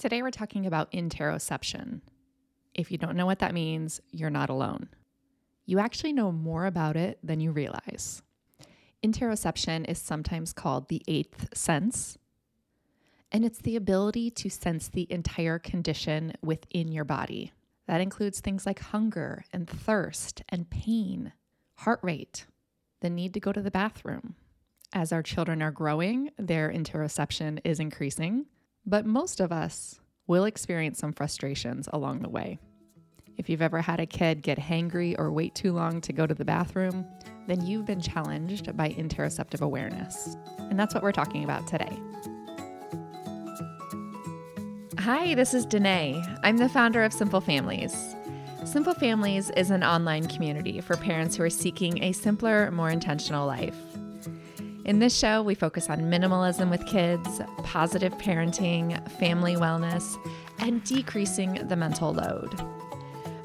Today, we're talking about interoception. If you don't know what that means, you're not alone. You actually know more about it than you realize. Interoception is sometimes called the eighth sense, and it's the ability to sense the entire condition within your body. That includes things like hunger and thirst and pain, heart rate, the need to go to the bathroom. As our children are growing, their interoception is increasing but most of us will experience some frustrations along the way. If you've ever had a kid get hangry or wait too long to go to the bathroom, then you've been challenged by interoceptive awareness. And that's what we're talking about today. Hi, this is Denaye. I'm the founder of Simple Families. Simple Families is an online community for parents who are seeking a simpler, more intentional life. In this show, we focus on minimalism with kids, positive parenting, family wellness, and decreasing the mental load.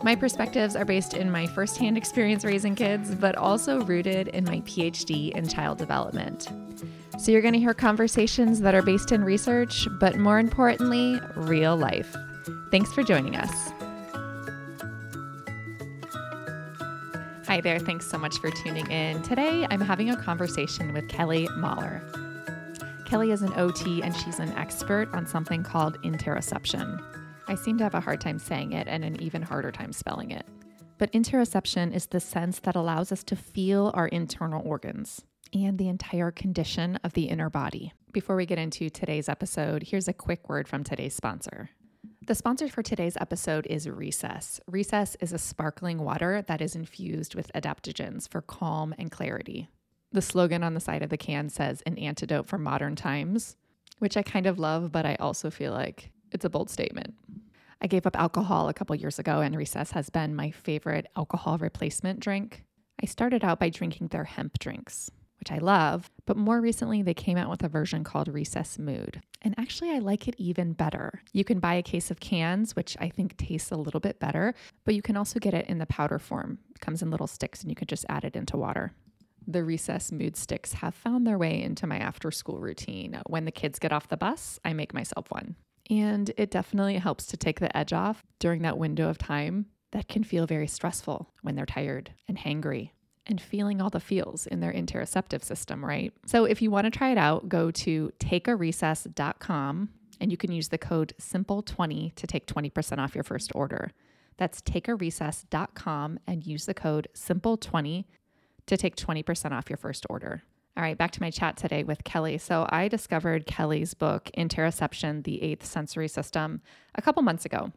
My perspectives are based in my firsthand experience raising kids, but also rooted in my PhD in child development. So you're going to hear conversations that are based in research, but more importantly, real life. Thanks for joining us. Hi there. Thanks so much for tuning in. Today, I'm having a conversation with Kelly Mahler. Kelly is an OT and she's an expert on something called interoception. I seem to have a hard time saying it and an even harder time spelling it. But interoception is the sense that allows us to feel our internal organs and the entire condition of the inner body. Before we get into today's episode, here's a quick word from today's sponsor. The sponsor for today's episode is Recess. Recess is a sparkling water that is infused with adaptogens for calm and clarity. The slogan on the side of the can says an antidote for modern times, which I kind of love, but I also feel like it's a bold statement. I gave up alcohol a couple years ago, and Recess has been my favorite alcohol replacement drink. I started out by drinking their hemp drinks which I love, but more recently they came out with a version called Recess Mood. And actually, I like it even better. You can buy a case of cans, which I think tastes a little bit better, but you can also get it in the powder form. It comes in little sticks and you can just add it into water. The recess mood sticks have found their way into my after school routine. When the kids get off the bus, I make myself one. And it definitely helps to take the edge off during that window of time that can feel very stressful when they're tired and hangry and feeling all the feels in their interoceptive system, right? So if you want to try it out, go to takearecess.com and you can use the code SIMPLE20 to take 20% off your first order. That's takearecess.com and use the code SIMPLE20 to take 20% off your first order. All right, back to my chat today with Kelly. So I discovered Kelly's book, Interoception, the Eighth Sensory System, a couple months ago.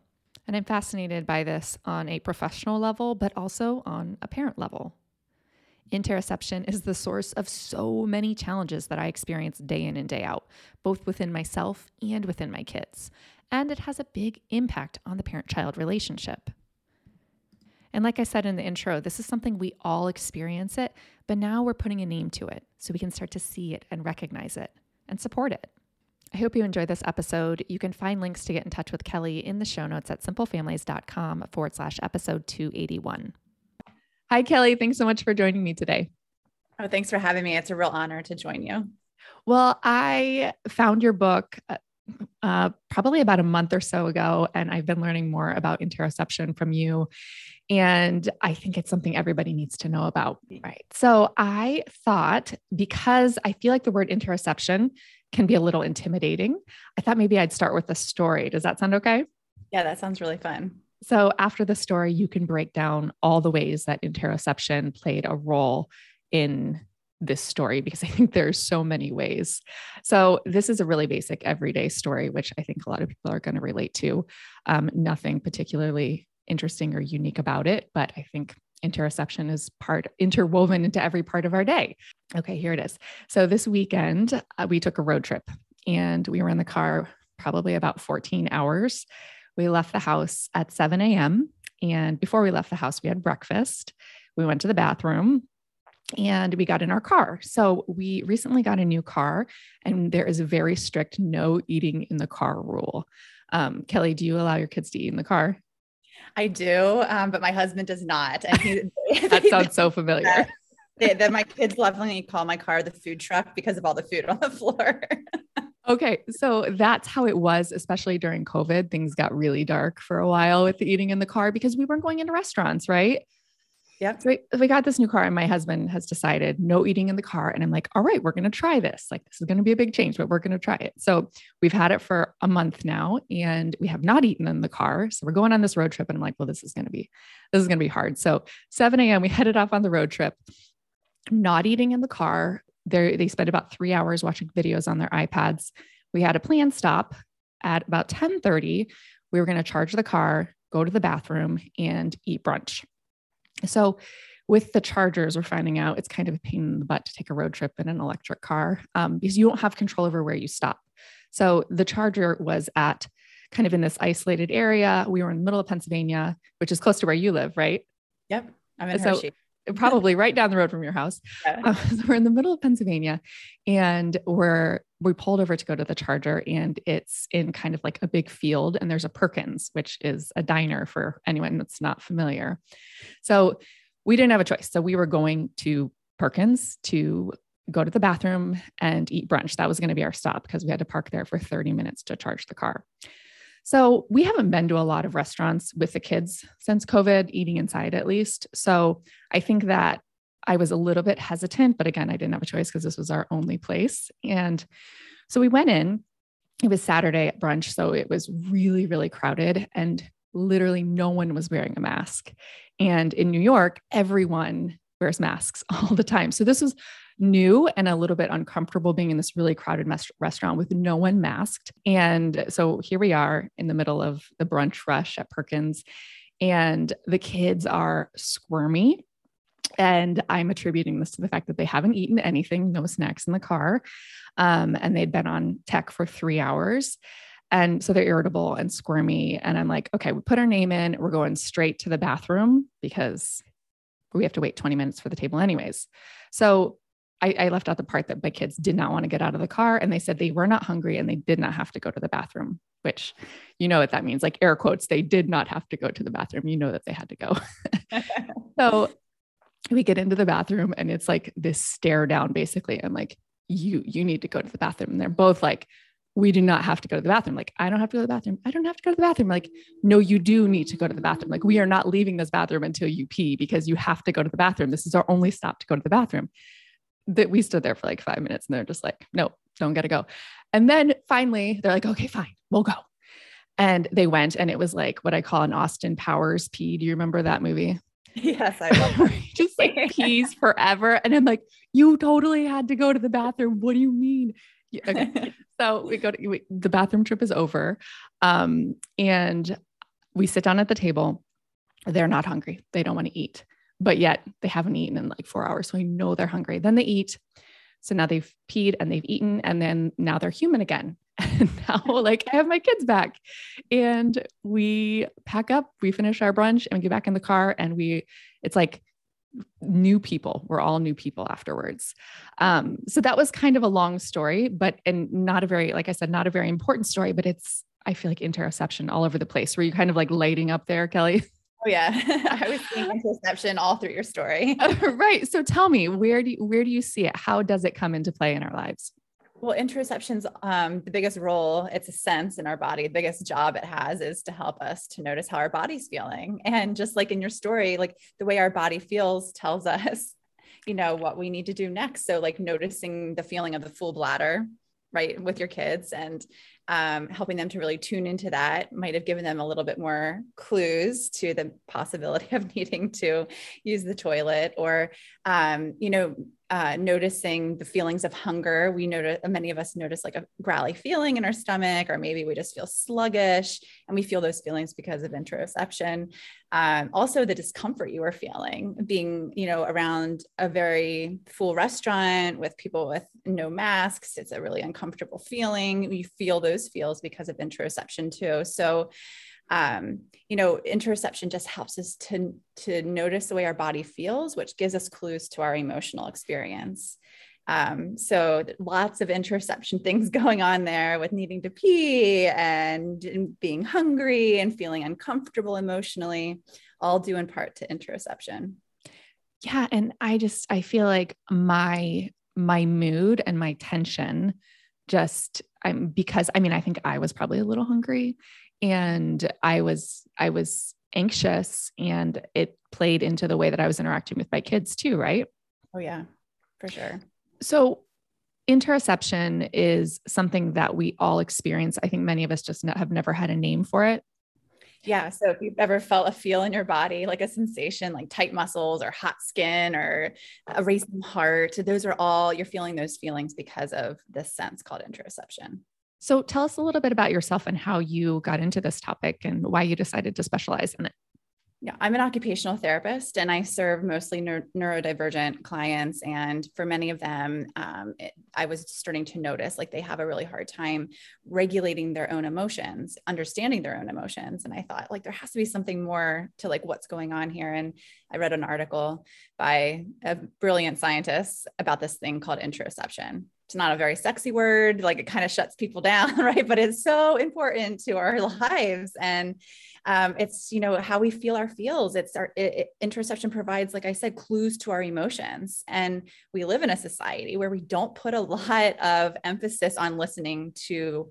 And I'm fascinated by this on a professional level, but also on a parent level. Interoception is the source of so many challenges that I experience day in and day out, both within myself and within my kids. And it has a big impact on the parent child relationship. And like I said in the intro, this is something we all experience it, but now we're putting a name to it so we can start to see it and recognize it and support it. I hope you enjoyed this episode. You can find links to get in touch with Kelly in the show notes at simplefamilies.com forward slash episode 281. Hi, Kelly. Thanks so much for joining me today. Oh, thanks for having me. It's a real honor to join you. Well, I found your book uh, uh, probably about a month or so ago, and I've been learning more about interoception from you. And I think it's something everybody needs to know about. Right. So I thought because I feel like the word interoception can be a little intimidating, I thought maybe I'd start with a story. Does that sound okay? Yeah, that sounds really fun. So, after the story, you can break down all the ways that interoception played a role in this story because I think there's so many ways. So, this is a really basic everyday story, which I think a lot of people are going to relate to. Um, nothing particularly interesting or unique about it, but I think interoception is part interwoven into every part of our day. Okay, here it is. So, this weekend, uh, we took a road trip and we were in the car probably about 14 hours we left the house at 7 a.m. And before we left the house, we had breakfast. We went to the bathroom and we got in our car. So we recently got a new car, and there is a very strict no eating in the car rule. Um, Kelly, do you allow your kids to eat in the car? I do, um, but my husband does not. And he, that sounds so familiar. That my kids lovingly call my car the food truck because of all the food on the floor. Okay. So that's how it was, especially during COVID. Things got really dark for a while with the eating in the car because we weren't going into restaurants, right? Yep. So we, we got this new car, and my husband has decided no eating in the car. And I'm like, all right, we're going to try this. Like, this is going to be a big change, but we're going to try it. So we've had it for a month now, and we have not eaten in the car. So we're going on this road trip, and I'm like, well, this is going to be, this is going to be hard. So 7 a.m., we headed off on the road trip, not eating in the car. They they spent about three hours watching videos on their iPads. We had a planned stop at about 10:30. We were going to charge the car, go to the bathroom, and eat brunch. So, with the chargers, we're finding out it's kind of a pain in the butt to take a road trip in an electric car um, because you don't have control over where you stop. So, the charger was at kind of in this isolated area. We were in the middle of Pennsylvania, which is close to where you live, right? Yep. I'm in So- Hershey. Probably right down the road from your house. Yeah. Uh, so we're in the middle of Pennsylvania and we're we pulled over to go to the charger and it's in kind of like a big field and there's a Perkins which is a diner for anyone that's not familiar. So we didn't have a choice. So we were going to Perkins to go to the bathroom and eat brunch. That was going to be our stop because we had to park there for 30 minutes to charge the car. So we haven't been to a lot of restaurants with the kids since COVID, eating inside at least. So I think that I was a little bit hesitant, but again, I didn't have a choice because this was our only place. And so we went in. It was Saturday at brunch. So it was really, really crowded and literally no one was wearing a mask. And in New York, everyone wears masks all the time. So this was new and a little bit uncomfortable being in this really crowded mes- restaurant with no one masked. And so here we are in the middle of the brunch rush at Perkins, and the kids are squirmy. And I'm attributing this to the fact that they haven't eaten anything, no snacks in the car. Um, and they'd been on tech for three hours. And so they're irritable and squirmy. And I'm like, okay, we put our name in, we're going straight to the bathroom because we have to wait 20 minutes for the table, anyways. So I, I left out the part that my kids did not want to get out of the car and they said they were not hungry and they did not have to go to the bathroom, which you know what that means. Like air quotes, they did not have to go to the bathroom. You know that they had to go. so we get into the bathroom and it's like this stare down basically. I'm like, you, you need to go to the bathroom. And they're both like, we do not have to go to the bathroom. Like, I don't have to go to the bathroom. I don't have to go to the bathroom. Like, no, you do need to go to the bathroom. Like, we are not leaving this bathroom until you pee because you have to go to the bathroom. This is our only stop to go to the bathroom. That we stood there for like five minutes and they're just like, no, don't gotta go. And then finally they're like, okay, fine, we'll go. And they went and it was like what I call an Austin Powers pee. Do you remember that movie? yes, I love just like pees forever. And I'm like, you totally had to go to the bathroom. What do you mean? Yeah, okay. so we go to we, the bathroom trip is over um, and we sit down at the table they're not hungry they don't want to eat but yet they haven't eaten in like four hours. So i know they're hungry. Then they eat. So now they've peed and they've eaten and then now they're human again. And now like i have my kids back. And we pack up we finish our brunch and we get back in the car and we it's like new people. We're all new people afterwards. Um, so that was kind of a long story but and not a very like i said not a very important story but it's i feel like interoception all over the place were you kind of like lighting up there kelly Oh yeah, I was seeing interoception all through your story. right so tell me where do you where do you see it how does it come into play in our lives Well, interoception's um, the biggest role, it's a sense in our body. The biggest job it has is to help us to notice how our body's feeling. And just like in your story, like the way our body feels tells us, you know, what we need to do next. So, like noticing the feeling of the full bladder, right, with your kids and um, helping them to really tune into that might have given them a little bit more clues to the possibility of needing to use the toilet or, um, you know, uh, noticing the feelings of hunger. We notice many of us notice like a growly feeling in our stomach, or maybe we just feel sluggish, and we feel those feelings because of interoception. Um, also, the discomfort you are feeling being, you know, around a very full restaurant with people with no masks. It's a really uncomfortable feeling. You feel those feels because of interoception too. So um, you know, interoception just helps us to, to notice the way our body feels, which gives us clues to our emotional experience. Um, so lots of interoception things going on there with needing to pee and being hungry and feeling uncomfortable emotionally, all due in part to interoception. yeah and i just i feel like my my mood and my tension just I'm because I mean, I think I was probably a little hungry and I was, I was anxious and it played into the way that I was interacting with my kids too, right? Oh, yeah, for sure. So, interoception is something that we all experience. I think many of us just have never had a name for it. Yeah. So if you've ever felt a feel in your body, like a sensation like tight muscles or hot skin or a racing heart, those are all you're feeling those feelings because of this sense called interoception. So tell us a little bit about yourself and how you got into this topic and why you decided to specialize in it. Yeah, I'm an occupational therapist and I serve mostly neuro- neurodivergent clients. And for many of them, um, it, I was starting to notice like they have a really hard time regulating their own emotions, understanding their own emotions. And I thought like there has to be something more to like what's going on here. And I read an article by a brilliant scientist about this thing called interoception it's not a very sexy word like it kind of shuts people down right but it's so important to our lives and um, it's you know how we feel our feels it's our it, it, interoception provides like i said clues to our emotions and we live in a society where we don't put a lot of emphasis on listening to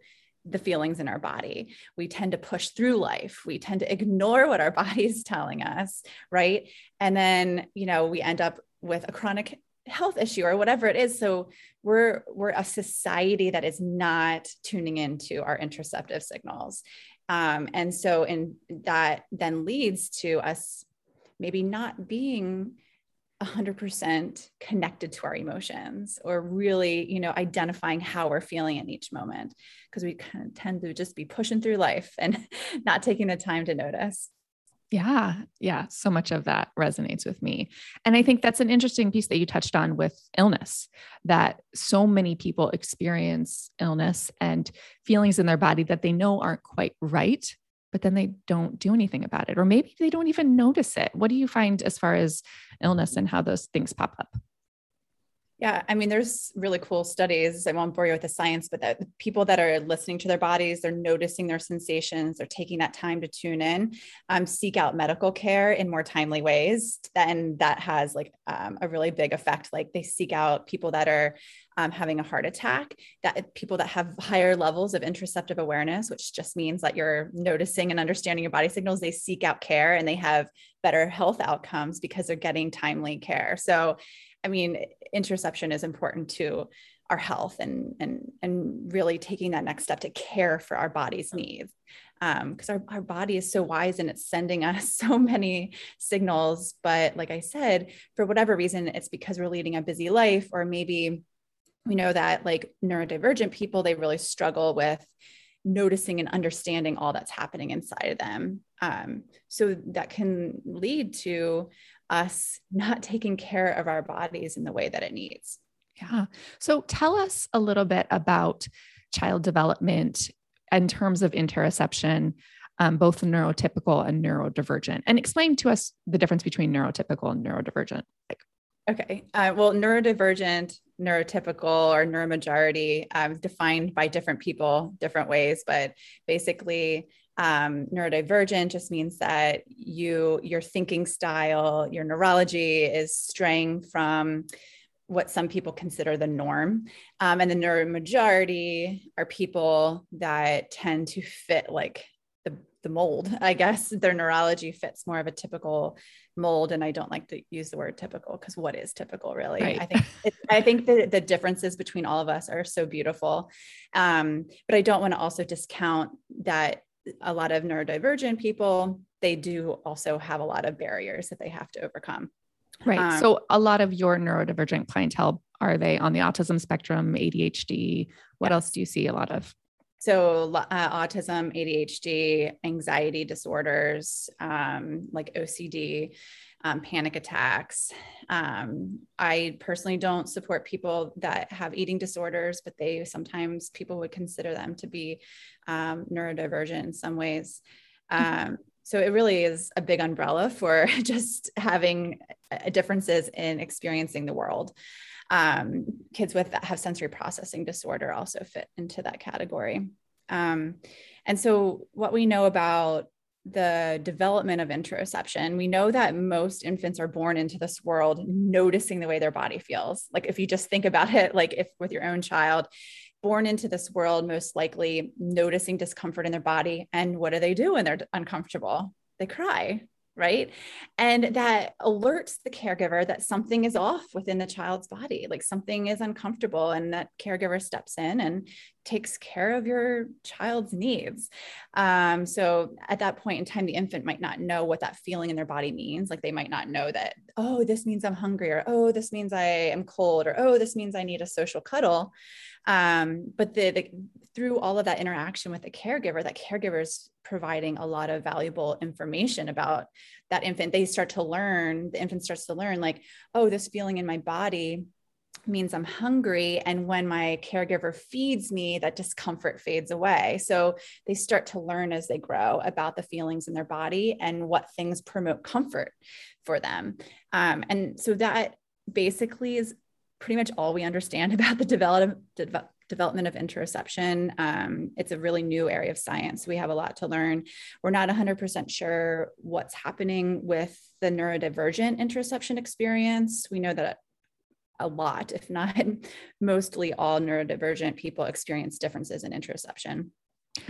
the feelings in our body. We tend to push through life. We tend to ignore what our body is telling us, right? And then, you know, we end up with a chronic health issue or whatever it is. So we're we're a society that is not tuning into our interoceptive signals. Um, and so and that then leads to us maybe not being 100% connected to our emotions or really you know identifying how we're feeling in each moment because we kind of tend to just be pushing through life and not taking the time to notice yeah. Yeah. So much of that resonates with me. And I think that's an interesting piece that you touched on with illness that so many people experience illness and feelings in their body that they know aren't quite right, but then they don't do anything about it. Or maybe they don't even notice it. What do you find as far as illness and how those things pop up? Yeah, I mean, there's really cool studies. I won't bore you with the science, but that people that are listening to their bodies, they're noticing their sensations, they're taking that time to tune in, um, seek out medical care in more timely ways. And that has like um, a really big effect. Like they seek out people that are um, having a heart attack, that people that have higher levels of interoceptive awareness, which just means that you're noticing and understanding your body signals, they seek out care and they have better health outcomes because they're getting timely care. So I mean, interoception is important to our health and and and really taking that next step to care for our body's needs. Because um, our, our body is so wise and it's sending us so many signals. But like i said for whatever reason it's because we're leading a busy life or maybe we know that like neurodivergent people they really struggle with noticing and understanding all that's happening inside of them um, so that can lead to us not taking care of our bodies in the way that it needs. Yeah. So tell us a little bit about child development in terms of interoception, um, both neurotypical and neurodivergent, and explain to us the difference between neurotypical and neurodivergent. Like okay. Uh, well, neurodivergent, neurotypical, or neuromajority um, defined by different people different ways, but basically, um, neurodivergent just means that you your thinking style your neurology is straying from what some people consider the norm. Um, and the neuromajority are people that tend to fit like the, mold i guess their neurology fits more of a typical mold and i don't like to use the word typical because what is typical really right. i think it, i think the, the differences between all of us are so beautiful um, but i don't want to also discount that a lot of neurodivergent people, they do also have a lot of barriers that they have to overcome. Right. Um, so a lot of your neurodivergent clientele are they on the autism spectrum, ADHD? What yes. else do you see a lot of? So uh, autism, ADHD, anxiety disorders, um, like OCD, um, panic attacks. Um, I personally don't support people that have eating disorders, but they sometimes people would consider them to be um, neurodivergent in some ways. Mm-hmm. Um, so it really is a big umbrella for just having uh, differences in experiencing the world. Um, kids with that have sensory processing disorder also fit into that category. Um, and so, what we know about the development of interoception, we know that most infants are born into this world noticing the way their body feels. Like if you just think about it, like if with your own child, born into this world most likely noticing discomfort in their body. And what do they do when they're uncomfortable? They cry, right? And that alerts the caregiver that something is off within the child's body, like something is uncomfortable, and that caregiver steps in and takes care of your child's needs. Um, so at that point in time, the infant might not know what that feeling in their body means. Like they might not know that, oh, this means I'm hungry, or oh, this means I am cold, or oh, this means I need a social cuddle. Um, but the, the through all of that interaction with the caregiver, that caregiver is providing a lot of valuable information about that infant. They start to learn, the infant starts to learn, like, oh, this feeling in my body means I'm hungry. And when my caregiver feeds me, that discomfort fades away. So they start to learn as they grow about the feelings in their body and what things promote comfort for them. Um, and so that basically is pretty much all we understand about the develop, de- development of interoception. Um, it's a really new area of science. We have a lot to learn. We're not 100% sure what's happening with the neurodivergent interoception experience. We know that a lot, if not mostly all neurodivergent people experience differences in interoception.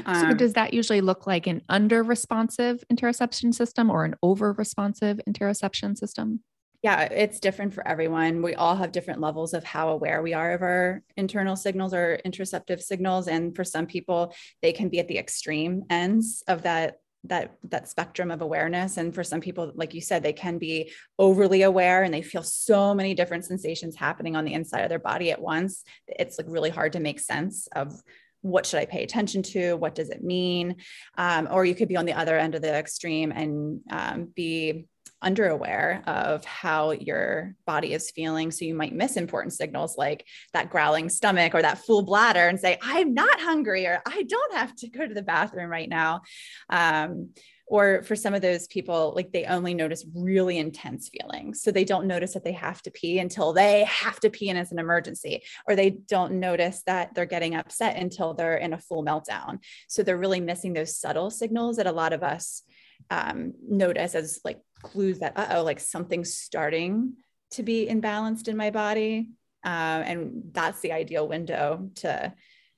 Um, so does that usually look like an under responsive interoception system or an over responsive interoception system? yeah, it's different for everyone. We all have different levels of how aware we are of our internal signals or interoceptive signals. And for some people, they can be at the extreme ends of that that that spectrum of awareness. And for some people like you said they can be overly aware and they feel so many different sensations happening on the inside of their body at once. It's like really hard to make sense of what should i pay attention to? What does it mean? Um, or you could be on the other end of the extreme and um, be under aware of how your body is feeling. So you might miss important signals like that growling stomach or that full bladder and say, I'm not hungry or I don't have to go to the bathroom right now. Um, or for some of those people, like they only notice really intense feelings. So they don't notice that they have to pee until they have to pee and it's an emergency, or they don't notice that they're getting upset until they're in a full meltdown. So they're really missing those subtle signals that a lot of us um, notice as like clues that uh oh like something's starting to be imbalanced in my body. Uh, and that's the ideal window to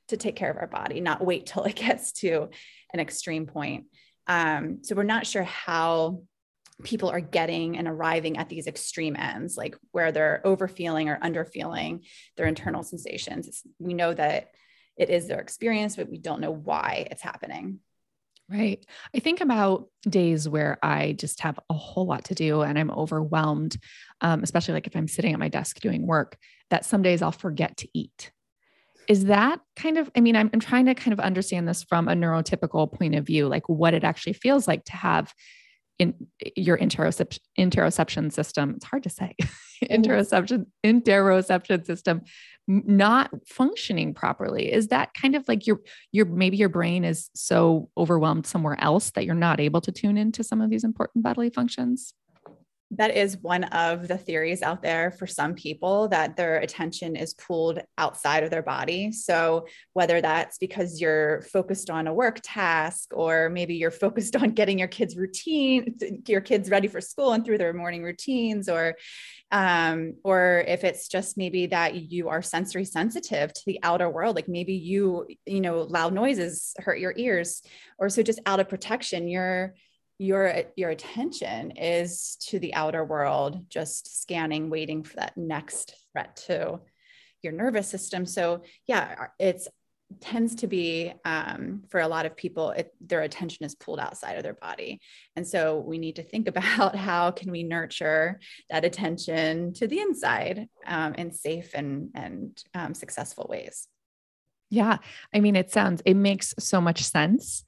to take care of our body not wait till it gets to an extreme point. Um, so we're not sure how people are getting and arriving at these extreme ends like where they're overfeeling or underfeeling their internal sensations. It's, we know that it is their experience but we don't know why it's happening Right. I think about days where I just have a whole lot to do and I'm overwhelmed, um, especially like if I'm sitting at my desk doing work, that some days I'll forget to eat. Is that kind of, I mean, I'm, I'm trying to kind of understand this from a neurotypical point of view, like what it actually feels like to have in your interoception, interoception system. It's hard to say. interoception, interoception system not functioning properly is that kind of like your your maybe your brain is so overwhelmed somewhere else that you're not able to tune into some of these important bodily functions that is one of the theories out there for some people that their attention is pulled outside of their body. So, whether that's because you're focused on a work task, or maybe you're focused on getting your kids' routine, your kids ready for school and through their morning routines, or um, or if it's just maybe that you are sensory sensitive to the outer world, like maybe you, you know, loud noises hurt your ears, or so just out of protection, you're your your attention is to the outer world just scanning waiting for that next threat to your nervous system so yeah it's tends to be um, for a lot of people it, their attention is pulled outside of their body and so we need to think about how can we nurture that attention to the inside um, in safe and and um, successful ways yeah. I mean, it sounds, it makes so much sense.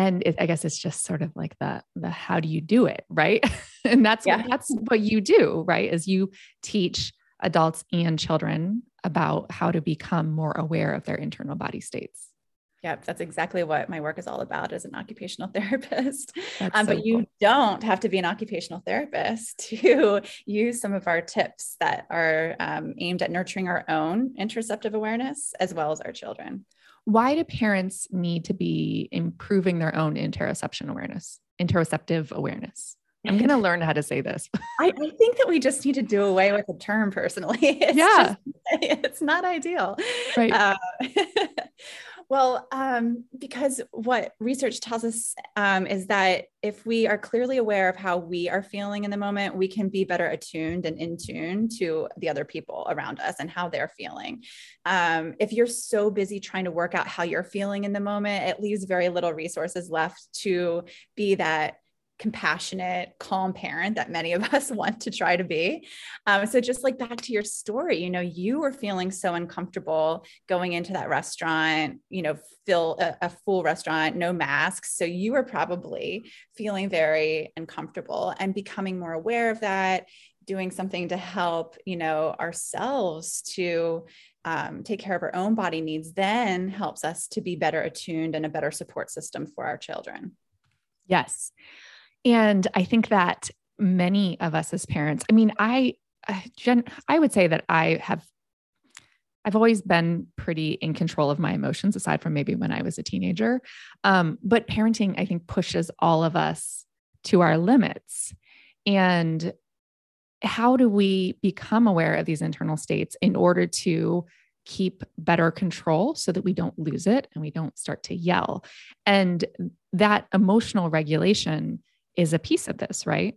And it, I guess it's just sort of like the, the, how do you do it? Right. and that's, yeah. what, that's what you do, right? Is you teach adults and children about how to become more aware of their internal body states. Yep, that's exactly what my work is all about as an occupational therapist. Um, so but you cool. don't have to be an occupational therapist to use some of our tips that are um, aimed at nurturing our own interoceptive awareness as well as our children. Why do parents need to be improving their own interoception awareness, interoceptive awareness? I'm going to learn how to say this. I, I, think that we just need to do away with the term personally. It's yeah. Just, it's not ideal. Right. Uh, well, um, because what research tells us um, is that if we are clearly aware of how we are feeling in the moment, we can be better attuned and in tune to the other people around us and how they're feeling. Um, if you're so busy trying to work out how you're feeling in the moment, it leaves very little resources left to be that compassionate, calm parent that many of us want to try to be. Um, so, just like back to your story, you know, you were feeling so uncomfortable going into that restaurant, you know, fill a, a full restaurant, no masks. So, you were probably feeling very uncomfortable and becoming more aware of that, doing something to help, you know, ourselves to um, take care of our own body needs then helps us to be better attuned and a better support system for our children. Yes. And I think that many of us as parents, I mean, I, uh, Jen, I would say that I have, I've always been pretty in control of my emotions, aside from maybe when I was a teenager. Um, but parenting, I think, pushes all of us to our limits. And how do we become aware of these internal states in order to keep better control so that we don't lose it and we don't start to yell? And that emotional regulation is a piece of this, right?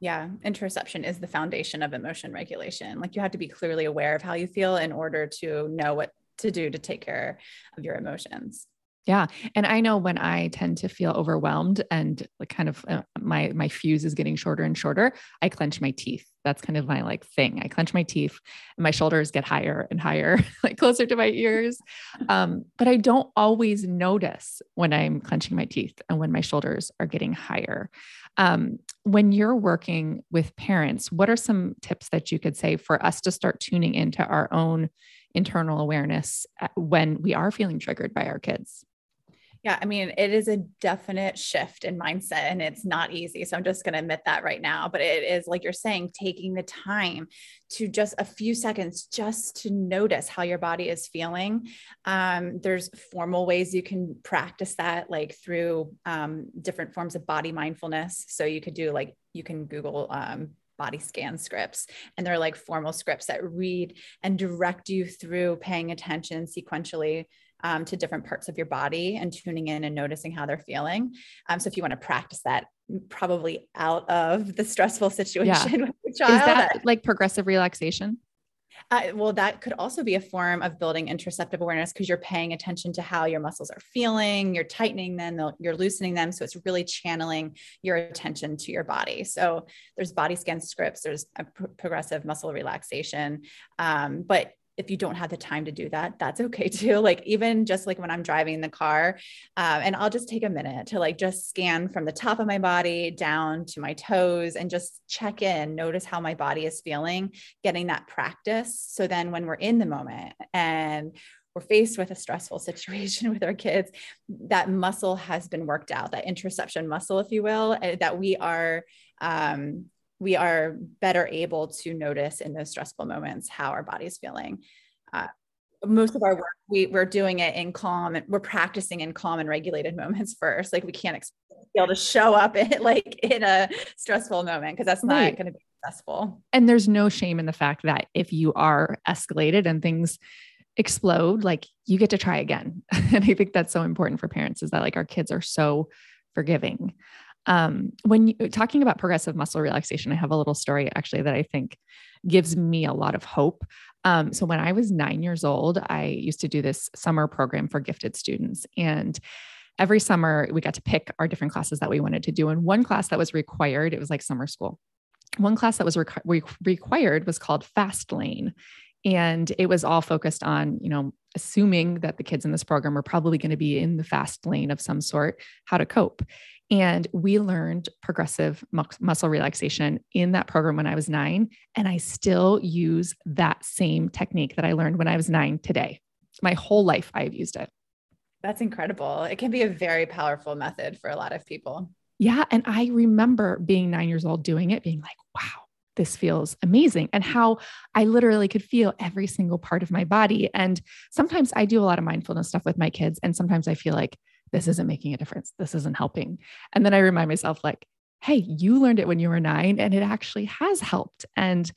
Yeah, interoception is the foundation of emotion regulation. Like you have to be clearly aware of how you feel in order to know what to do to take care of your emotions. Yeah. And I know when I tend to feel overwhelmed and like kind of uh, my my fuse is getting shorter and shorter, I clench my teeth. That's kind of my like thing. I clench my teeth and my shoulders get higher and higher, like closer to my ears. Um, but I don't always notice when I'm clenching my teeth and when my shoulders are getting higher. Um, when you're working with parents, what are some tips that you could say for us to start tuning into our own internal awareness uh, when we are feeling triggered by our kids? Yeah, I mean, it is a definite shift in mindset and it's not easy. So I'm just going to admit that right now. But it is, like you're saying, taking the time to just a few seconds just to notice how your body is feeling. Um, there's formal ways you can practice that, like through um, different forms of body mindfulness. So you could do like, you can Google um, body scan scripts and they're like formal scripts that read and direct you through paying attention sequentially um, to different parts of your body and tuning in and noticing how they're feeling. Um, so if you want to practice that, probably out of the stressful situation yeah. with your child. Is that like progressive relaxation? Uh, well, that could also be a form of building interoceptive awareness because you're paying attention to how your muscles are feeling, you're tightening them, you're loosening them. So it's really channeling your attention to your body. So there's body scan scripts, there's a progressive muscle relaxation. Um, but if you don't have the time to do that, that's okay too. Like even just like when I'm driving the car, um, and I'll just take a minute to like just scan from the top of my body down to my toes and just check in, notice how my body is feeling, getting that practice. So then when we're in the moment and we're faced with a stressful situation with our kids, that muscle has been worked out, that interoception muscle, if you will, eh, that we are um, we are better able to notice in those stressful moments how our body's feeling. Uh, most of our work, we, we're doing it in calm and we're practicing in calm and regulated moments first. Like we can't be able to show up in like in a stressful moment because that's not going to be successful. And there's no shame in the fact that if you are escalated and things explode, like you get to try again. and I think that's so important for parents is that like our kids are so forgiving. Um, when you, talking about progressive muscle relaxation, I have a little story actually that I think gives me a lot of hope. Um, so when I was nine years old, I used to do this summer program for gifted students. And every summer we got to pick our different classes that we wanted to do. And one class that was required, it was like summer school. One class that was re- required was called Fast Lane. And it was all focused on, you know, assuming that the kids in this program are probably going to be in the fast lane of some sort, how to cope. And we learned progressive mu- muscle relaxation in that program when I was nine. And I still use that same technique that I learned when I was nine today. My whole life, I've used it. That's incredible. It can be a very powerful method for a lot of people. Yeah. And I remember being nine years old doing it, being like, wow, this feels amazing. And how I literally could feel every single part of my body. And sometimes I do a lot of mindfulness stuff with my kids. And sometimes I feel like, this isn't making a difference. This isn't helping. And then I remind myself, like, hey, you learned it when you were nine and it actually has helped. And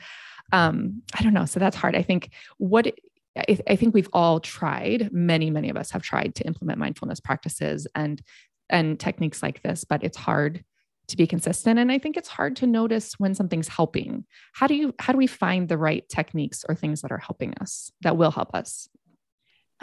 um, I don't know. So that's hard. I think what I, I think we've all tried, many, many of us have tried to implement mindfulness practices and and techniques like this, but it's hard to be consistent and i think it's hard to notice when something's helping how do you how do we find the right techniques or things that are helping us that will help us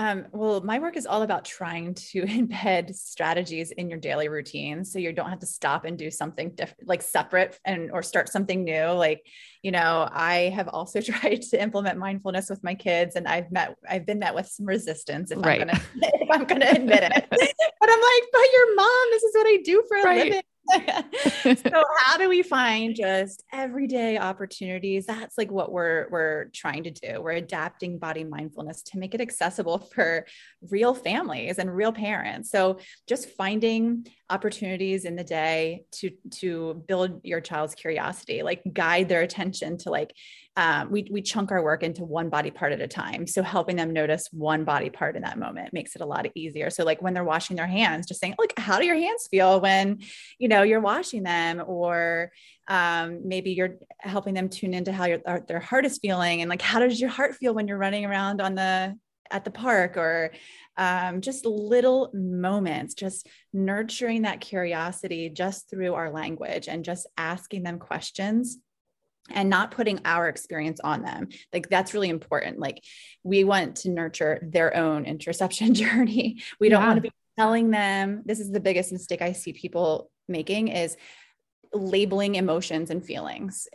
um, well, my work is all about trying to embed strategies in your daily routine, so you don't have to stop and do something different, like separate, and or start something new. Like, you know, I have also tried to implement mindfulness with my kids, and I've met, I've been met with some resistance if right. I'm gonna, if I'm gonna admit it. but I'm like, but your mom, this is what I do for a right. living. so how do we find just everyday opportunities? That's like what we're we're trying to do. We're adapting body mindfulness to make it accessible for real families and real parents. So just finding opportunities in the day to to build your child's curiosity like guide their attention to like um, we, we chunk our work into one body part at a time. So helping them notice one body part in that moment makes it a lot easier. So like when they're washing their hands, just saying, like, how do your hands feel when, you know, you're washing them or um, maybe you're helping them tune into how your, their heart is feeling. And like, how does your heart feel when you're running around on the, at the park or um, just little moments, just nurturing that curiosity just through our language and just asking them questions and not putting our experience on them. Like that's really important. Like we want to nurture their own interoception journey. We don't want to be telling them this is the biggest mistake I see people making is labeling emotions and feelings.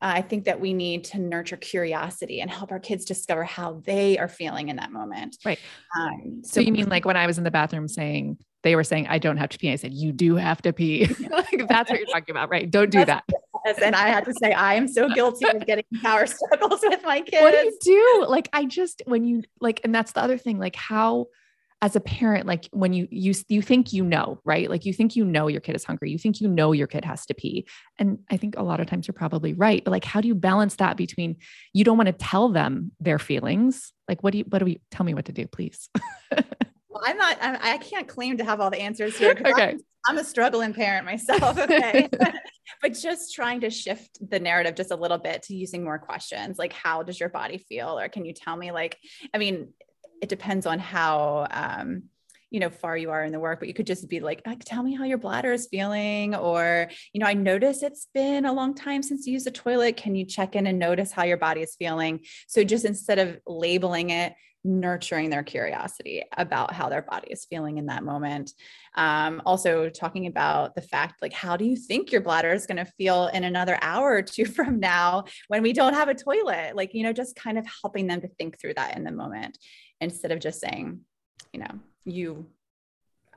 I think that we need to nurture curiosity and help our kids discover how they are feeling in that moment. Right. Um, so, so, you mean like when I was in the bathroom saying they were saying I don't have to pee, I said you do have to pee. like that's what you're talking about, right? Don't do that. And I had to say, I am so guilty of getting power struggles with my kids. What do you do? Like, I just, when you like, and that's the other thing, like how, as a parent, like when you, you, you think, you know, right? Like you think, you know, your kid is hungry. You think, you know, your kid has to pee. And I think a lot of times you're probably right. But like, how do you balance that between you don't want to tell them their feelings? Like, what do you, what do we, tell me what to do, please? well, I'm not, I'm, I can not claim to have all the answers here. Okay. I'm, I'm a struggling parent myself. Okay. but just trying to shift the narrative just a little bit to using more questions like, how does your body feel? Or can you tell me, like, I mean, it depends on how, um, you know far you are in the work but you could just be like tell me how your bladder is feeling or you know i notice it's been a long time since you used the toilet can you check in and notice how your body is feeling so just instead of labeling it nurturing their curiosity about how their body is feeling in that moment. Um, also, talking about the fact like, how do you think your bladder is going to feel in another hour or two from now when we don't have a toilet? Like, you know, just kind of helping them to think through that in the moment instead of just saying, you know, you,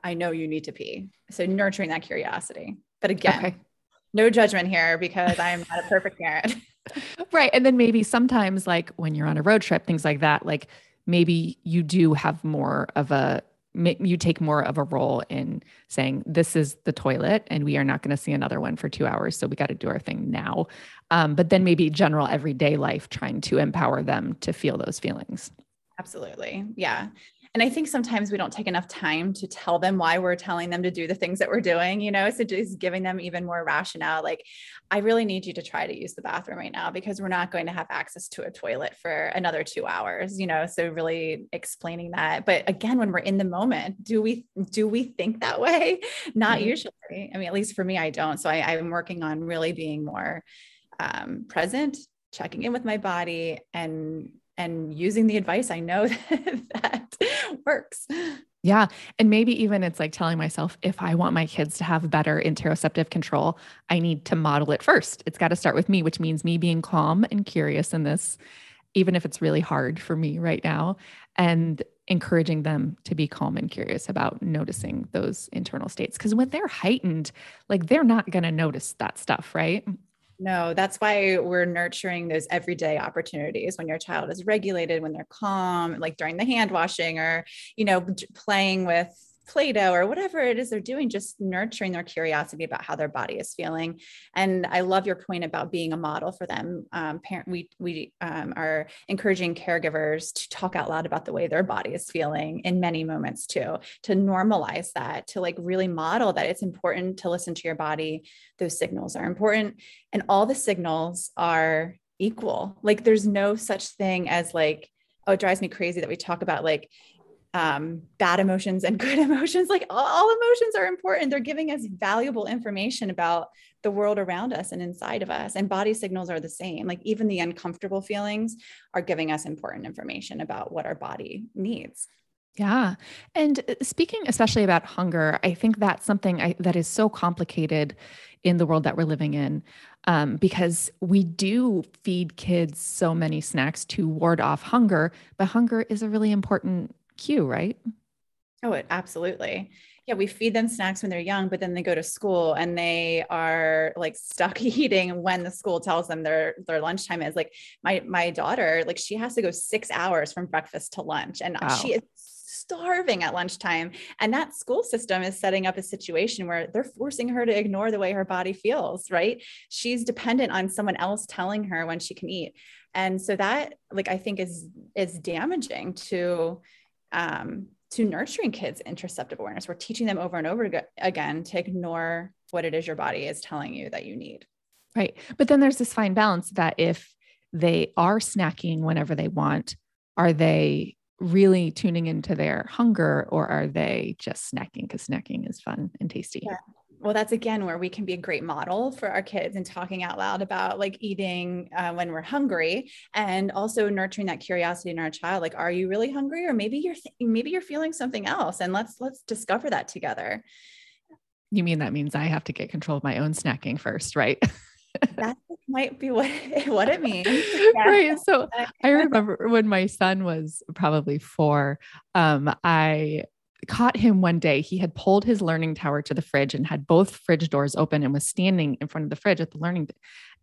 I know you need to pee. So, nurturing that curiosity. But again, okay. no judgment here because I am not a perfect parent. right. And then maybe sometimes, like when you're on a road trip, things like that, like, maybe you do have more of a you take more of a role in saying this is the toilet and we are not going to see another one for two hours so we got to do our thing now um, but then maybe general everyday life trying to empower them to feel those feelings absolutely yeah and I think sometimes we don't take enough time to tell them why we're telling them to do the things that we're doing, you know, so just giving them even more rationale. Like, I really need you to try to use the bathroom right now because we're not going to have access to a toilet for another two hours, you know, so really explaining that. But again, when we're in the moment, do we, do we think that way? Not mm-hmm. usually. I mean, at least for me, I don't. So I, I'm working on really being more um, present, checking in with my body and and using the advice I know that, that works. Yeah. And maybe even it's like telling myself if I want my kids to have better interoceptive control, I need to model it first. It's got to start with me, which means me being calm and curious in this, even if it's really hard for me right now, and encouraging them to be calm and curious about noticing those internal states. Because when they're heightened, like they're not going to notice that stuff, right? No, that's why we're nurturing those everyday opportunities when your child is regulated, when they're calm, like during the hand washing or, you know, playing with Play-Doh or whatever it is they're doing, just nurturing their curiosity about how their body is feeling. And I love your point about being a model for them. Um, parent, we we um, are encouraging caregivers to talk out loud about the way their body is feeling in many moments too, to normalize that, to like really model that it's important to listen to your body. Those signals are important, and all the signals are equal. Like there's no such thing as like oh, it drives me crazy that we talk about like um, bad emotions and good emotions. Like all, all, emotions are important. They're giving us valuable information about the world around us and inside of us. And body signals are the same. Like even the uncomfortable feelings are giving us important information about what our body needs. Yeah. And uh, speaking especially about hunger, I think that's something I, that is so complicated in the world that we're living in um, because we do feed kids so many snacks to ward off hunger, but hunger is a really important cue, right? Oh, it absolutely. Yeah, we feed them snacks when they're young, but then they go to school and they are like stuck eating when the school tells them their their lunchtime is. Like my my daughter, like she has to go six hours from breakfast to lunch, and wow. she is starving at lunchtime. And that school system is setting up a situation where they're forcing her to ignore the way her body feels, right? She's dependent on someone else telling her when she can eat. And so that like I think is is damaging to um, to nurturing kids interoceptive awareness. We're teaching them over and over again to ignore what it is your body is telling you that you need. Right. But then there's this fine balance that if they are snacking whenever they want, are they really tuning into their hunger or are they just snacking because snacking is fun and tasty? Yeah well that's again where we can be a great model for our kids and talking out loud about like eating uh, when we're hungry and also nurturing that curiosity in our child like are you really hungry? or maybe you're th- maybe you're feeling something else and let's let's discover that together. You mean that means i have to get control of my own snacking first right? That might be what what it means. Yeah. right so i remember when my son was probably four um i caught him one day. He had pulled his learning tower to the fridge and had both fridge doors open and was standing in front of the fridge at the learning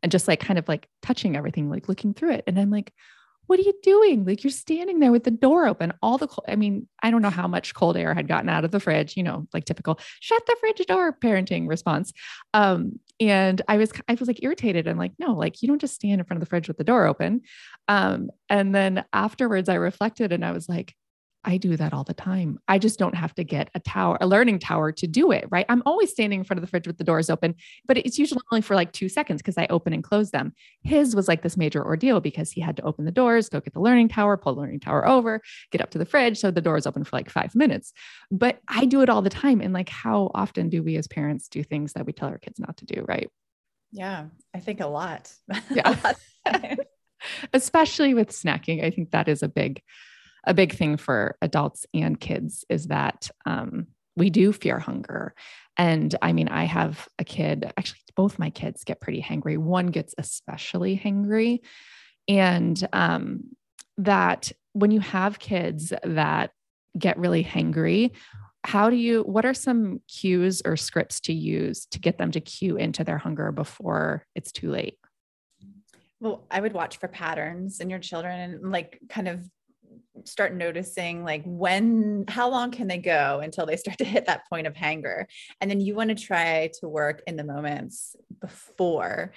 and just like kind of like touching everything, like looking through it. And I'm like, what are you doing? Like you're standing there with the door open. All the cold, I mean, I don't know how much cold air had gotten out of the fridge, you know, like typical shut the fridge door parenting response. Um, and I was, I was like irritated. I'm like, no, like you don't just stand in front of the fridge with the door open. Um, and then afterwards I reflected and I was like, I do that all the time. I just don't have to get a tower, a learning tower to do it, right? I'm always standing in front of the fridge with the doors open, but it's usually only for like two seconds because I open and close them. His was like this major ordeal because he had to open the doors, go get the learning tower, pull the learning tower over, get up to the fridge. So the door is open for like five minutes. But I do it all the time. And like, how often do we as parents do things that we tell our kids not to do, right? Yeah, I think a lot. Yeah. a lot Especially with snacking. I think that is a big a big thing for adults and kids is that um, we do fear hunger. And I mean, I have a kid, actually, both my kids get pretty hangry. One gets especially hangry. And um, that when you have kids that get really hangry, how do you, what are some cues or scripts to use to get them to cue into their hunger before it's too late? Well, I would watch for patterns in your children and like kind of start noticing like when how long can they go until they start to hit that point of hanger and then you want to try to work in the moments before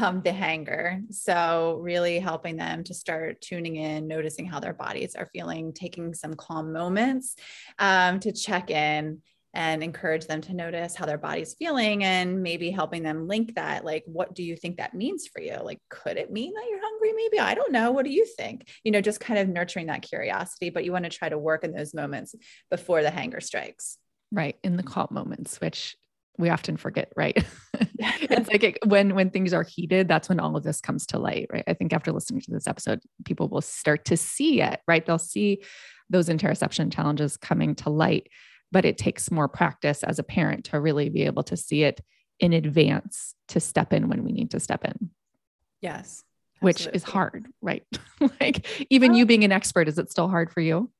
um, the hanger so really helping them to start tuning in noticing how their bodies are feeling taking some calm moments um, to check in and encourage them to notice how their body's feeling and maybe helping them link that like what do you think that means for you? Like could it mean that you're hungry maybe? I don't know. What do you think? You know just kind of nurturing that curiosity but you want to try to work in those moments before the hanger strikes. Right in the mm-hmm. calm moments which we often forget right? It's like it, when when things are heated that's when all of this comes to light right? I think after listening to this episode people will start to see it right? They'll see those interoception challenges coming to light but it takes more practice as a parent to really be able to see it in advance to step in when we need to step in. Yes. Which absolutely. is hard, right? like even you being an expert, is it still hard for you?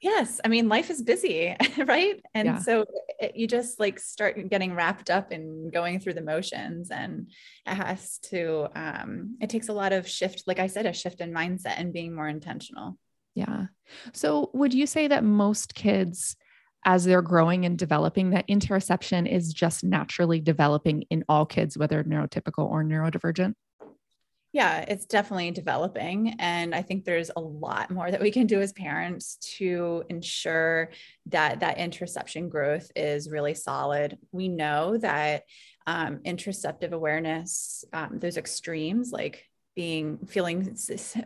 Yes. I mean, life is busy, right? And yeah. so it, you just like start getting wrapped up in going through the motions and it has to, um, it takes a lot of shift, like I said, a shift in mindset and being more intentional. Yeah. So would you say that most kids as they're growing and developing that interoception is just naturally developing in all kids, whether neurotypical or neurodivergent? Yeah, it's definitely developing. And I think there's a lot more that we can do as parents to ensure that that interoception growth is really solid. We know that um, interoceptive awareness, um, those extremes like being feeling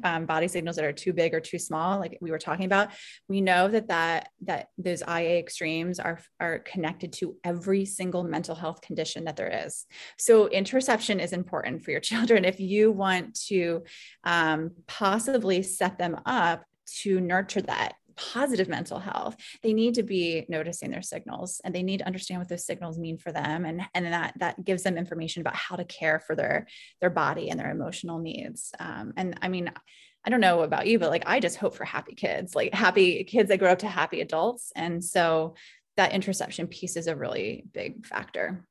um, body signals that are too big or too small like we were talking about we know that that that those ia extremes are are connected to every single mental health condition that there is. So interoception is important for your children. If you want to um, possibly set them up to nurture that positive mental health they need to be noticing their signals and they need to understand what those signals mean for them and and that that gives them information about how to care for their their body and their emotional needs um, and i mean I don't know about you, but like I just hope for happy kids, like happy kids that grow up to happy adults. And so that interoception piece is a really big factor.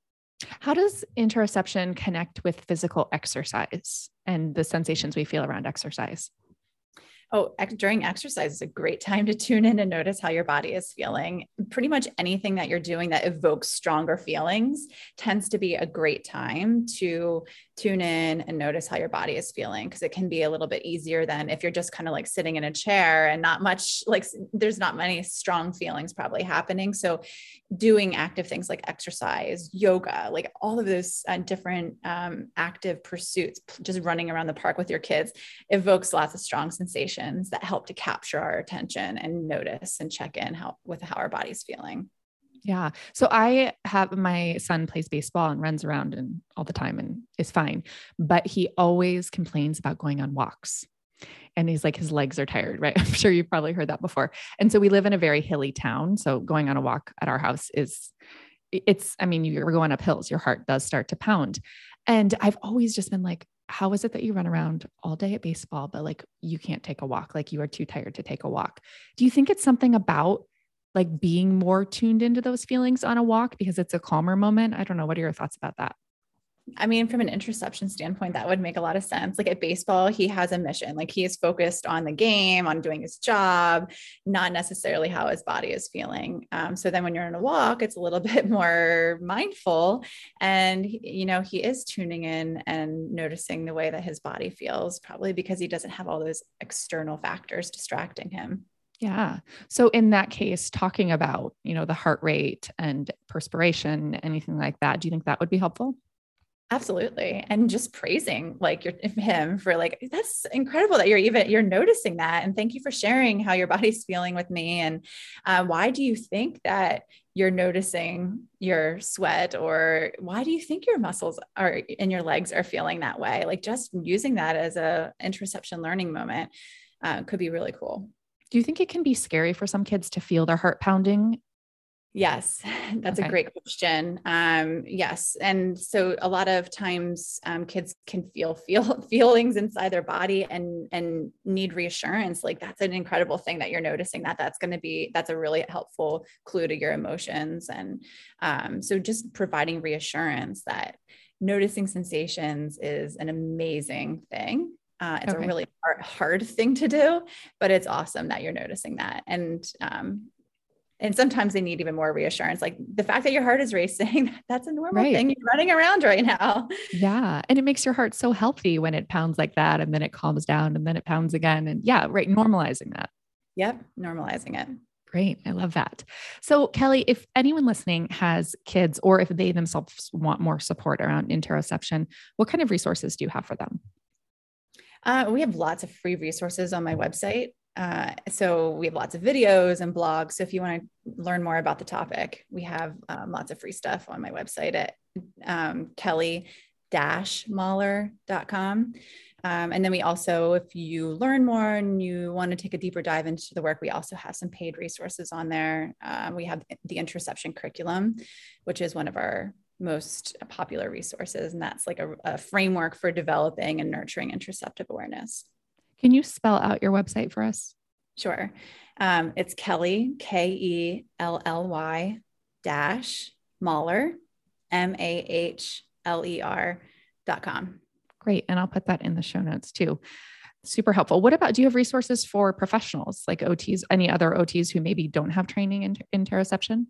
How does interoception connect with physical exercise and the sensations we feel around exercise? Oh, ex- during exercise is a great time to tune in and notice how your body is feeling. Pretty much anything that you're doing that evokes stronger feelings tends to be a great time to tune in and notice how your body is feeling because it can be a little bit easier than if you're just kind of like sitting in a chair and not much like there's not many strong feelings probably happening. So doing active things like exercise, yoga, like all of those uh, different um, active pursuits, just running around the park with your kids evokes lots of strong sensations that help to capture our attention and notice and check in how with how our body's feeling. Yeah. So I have my son plays baseball and runs around and all the time and is fine, but he always complains about going on walks. And he's like, his legs are tired, right? I'm sure you've probably heard that before. And so we live in a very hilly town. So going on a walk at our house is, it's, I mean, you're going up hills, your heart does start to pound. And I've always just been like, how is it that you run around all day at baseball, but like you can't take a walk? Like you are too tired to take a walk. Do you think it's something about like being more tuned into those feelings on a walk because it's a calmer moment? I don't know. What are your thoughts about that? I mean, from an interoception standpoint, that would make a lot of sense. Like at baseball, he has a mission. Like he is focused on the game, on doing his job, not necessarily how his body is feeling. Um, so then when you're on a walk, it's a little bit more mindful. And, you know, he is tuning in and noticing the way that his body feels, probably because he doesn't have all those external factors distracting him. Yeah. So in that case, talking about, you know, the heart rate and perspiration, anything like that, do you think that would be helpful? Absolutely. And just praising like your him for like that's incredible that you're even you're noticing that. And thank you for sharing how your body's feeling with me. And uh, why do you think that you're noticing your sweat or why do you think your muscles are in your legs are feeling that way? Like just using that as a interoception learning moment uh, could be really cool. Do you think it can be scary for some kids to feel their heart pounding Yes, that's okay. a great question. Um, yes, and so a lot of times um, kids can feel feel feelings inside their body and and need reassurance. Like that's an incredible thing that you're noticing that. That's going to be that's a really helpful clue to your emotions. And um, so just providing reassurance that noticing sensations is an amazing thing. Uh, it's okay. a really hard, hard thing to do, but it's awesome that you're noticing that. And um, and sometimes they need even more reassurance like the fact that your heart is racing that's a normal right. thing you're running around right now yeah and it makes your heart so healthy when it pounds like that and then it calms down and then it pounds again and yeah right normalizing that yep normalizing it Great. I love that. So, Kelly, if anyone listening has kids or if they themselves want more support around interoception, what kind of resources do you have for them? Uh, we have lots of free resources on my website. Uh, so we have lots of videos and blogs. So if you want to learn more about the topic, we have um, lots of free stuff on my website at um, kelly-mahler.com. Um, and then we also, if you learn more and you want to take a deeper dive into the work, we also have some paid resources on there. Um, we have the interoception curriculum, which is one of our most popular resources. And that's like a, a framework for developing and nurturing interoceptive awareness. Can you spell out your website for us? Sure. Um, it's Kelly, K E L L Y dash Mahler, M A H L E R dot com. Great. And I'll put that in the show notes too. super helpful. What about do you have resources for professionals like OTs, any other OTs who maybe don't have training in interoception?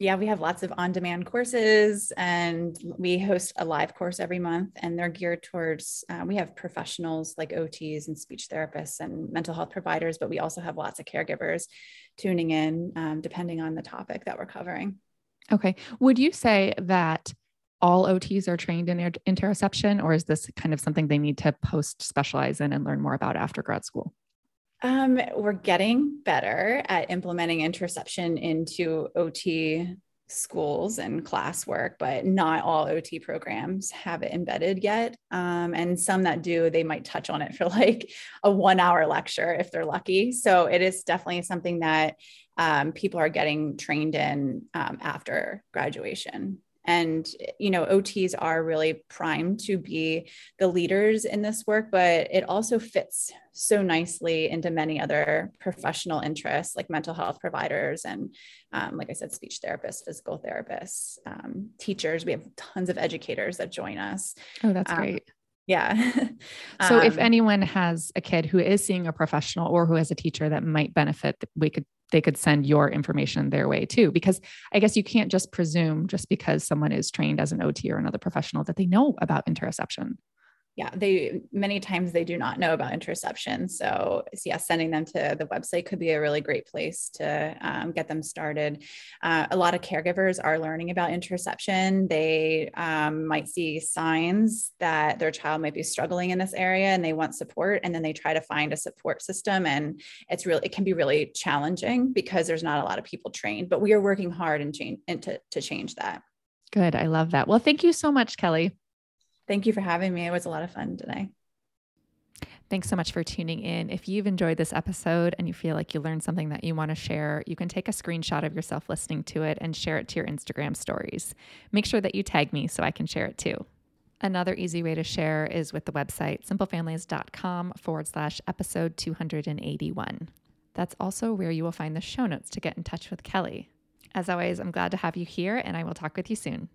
Yeah, we have lots of on demand courses and we host a live course every month, and they're geared towards. Uh, we have professionals like OTs and speech therapists and mental health providers, but we also have lots of caregivers tuning in um, depending on the topic that we're covering. Okay. Would you say that all OTs are trained in interoception, or is this kind of something they need to post specialize in and learn more about after grad school? Um, we're getting better at implementing interoception into OT schools and classwork, but not all OT programs have it embedded yet. Um, and some that do, they might touch on it for like a one hour lecture if they're lucky. So it is definitely something that um, people are getting trained in um, after graduation and you know ots are really primed to be the leaders in this work but it also fits so nicely into many other professional interests like mental health providers and um, like i said speech therapists physical therapists um, teachers. We have tons of educators that join us. Oh that's um, great. yeah. so if um, anyone has a kid who is seeing a professional or who has a teacher that might benefit, we could they could send your information their way too. Because I guess you can't just presume just because someone is trained as an OT or another professional that they know about interoception yeah they many times they do not know about interoception. So, so yeah sending them to the website could be a really great place to um, get them started. Uh, a lot of caregivers are learning about interoception. They um, might see signs that their child might be struggling in this area and they want support and then they try to find a support system and it's really it can be really challenging because there's not a lot of people trained but we are working hard and change and to, to change that. Good i love that. Well thank you so much kelly Thank you for having me. It was a lot of fun today. Thanks so much for tuning in. If you've enjoyed this episode and you feel like you learned something that you want to share, you can take a screenshot of yourself listening to it and share it to your Instagram stories. Make sure that you tag me so I can share it too. Another easy way to share is with the website simplefamilies.com forward slash episode 281. That's also where you will find the show notes to get in touch with Kelly. As always, I'm glad to have you here and I will talk with you soon.